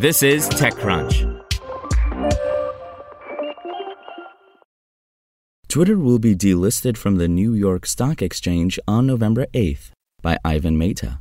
This is TechCrunch. Twitter will be delisted from the New York Stock Exchange on November 8th by Ivan Mehta.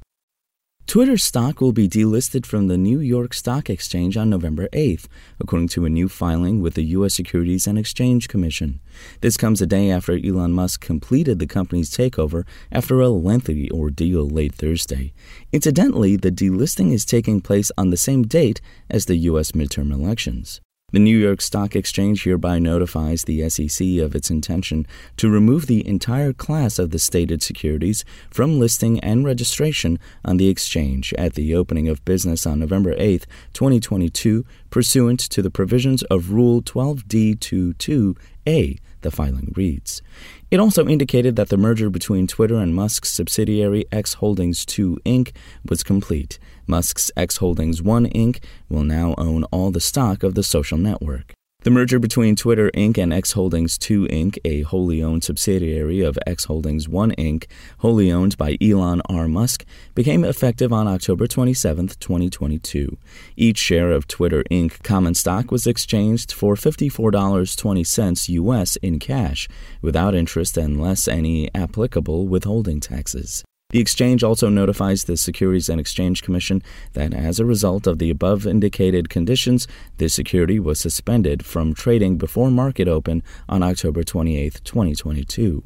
Twitter stock will be delisted from the New York Stock Exchange on November 8th, according to a new filing with the U.S. Securities and Exchange Commission. This comes a day after Elon Musk completed the company's takeover after a lengthy ordeal late Thursday. Incidentally, the delisting is taking place on the same date as the U.S. midterm elections. The New York Stock Exchange hereby notifies the SEC of its intention to remove the entire class of the stated securities from listing and registration on the exchange at the opening of business on November 8, 2022, pursuant to the provisions of Rule 12D22A, the filing reads. It also indicated that the merger between Twitter and Musk's subsidiary X Holdings 2 Inc. was complete. Musk's X Holdings 1 Inc. will now own all the stock of the social network. The merger between Twitter Inc. and X Holdings 2 Inc., a wholly owned subsidiary of X Holdings 1 Inc., wholly owned by Elon R. Musk, became effective on October 27, 2022. Each share of Twitter Inc. common stock was exchanged for $54.20 US in cash, without interest and less any applicable withholding taxes. The exchange also notifies the Securities and Exchange Commission that as a result of the above indicated conditions, this security was suspended from trading before market open on October 28, 2022.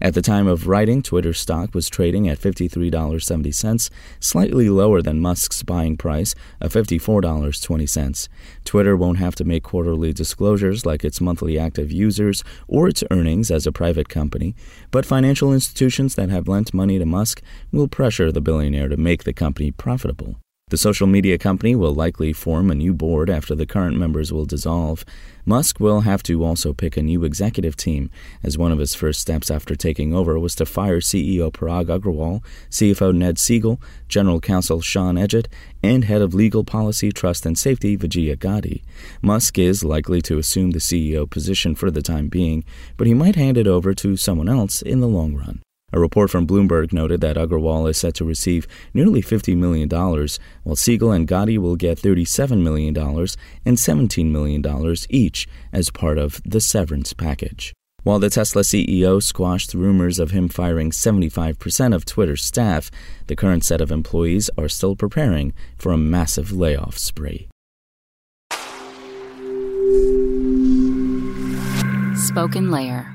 At the time of writing, Twitter stock was trading at $53.70, slightly lower than Musk's buying price of $54.20. Twitter won't have to make quarterly disclosures like its monthly active users or its earnings as a private company, but financial institutions that have lent money to Musk will pressure the billionaire to make the company profitable. The social media company will likely form a new board after the current members will dissolve. Musk will have to also pick a new executive team, as one of his first steps after taking over was to fire CEO Parag Agrawal, CFO Ned Segal, General Counsel Sean Edgett, and Head of Legal Policy, Trust and Safety Vijaya Gadde. Musk is likely to assume the CEO position for the time being, but he might hand it over to someone else in the long run. A report from Bloomberg noted that Agrawal is set to receive nearly $50 million, while Segal and Gadde will get $37 million and $17 million each as part of the severance package. While the Tesla CEO squashed rumors of him firing 75% of Twitter's staff, the current set of employees are still preparing for a massive layoff spree. Spoken Layer.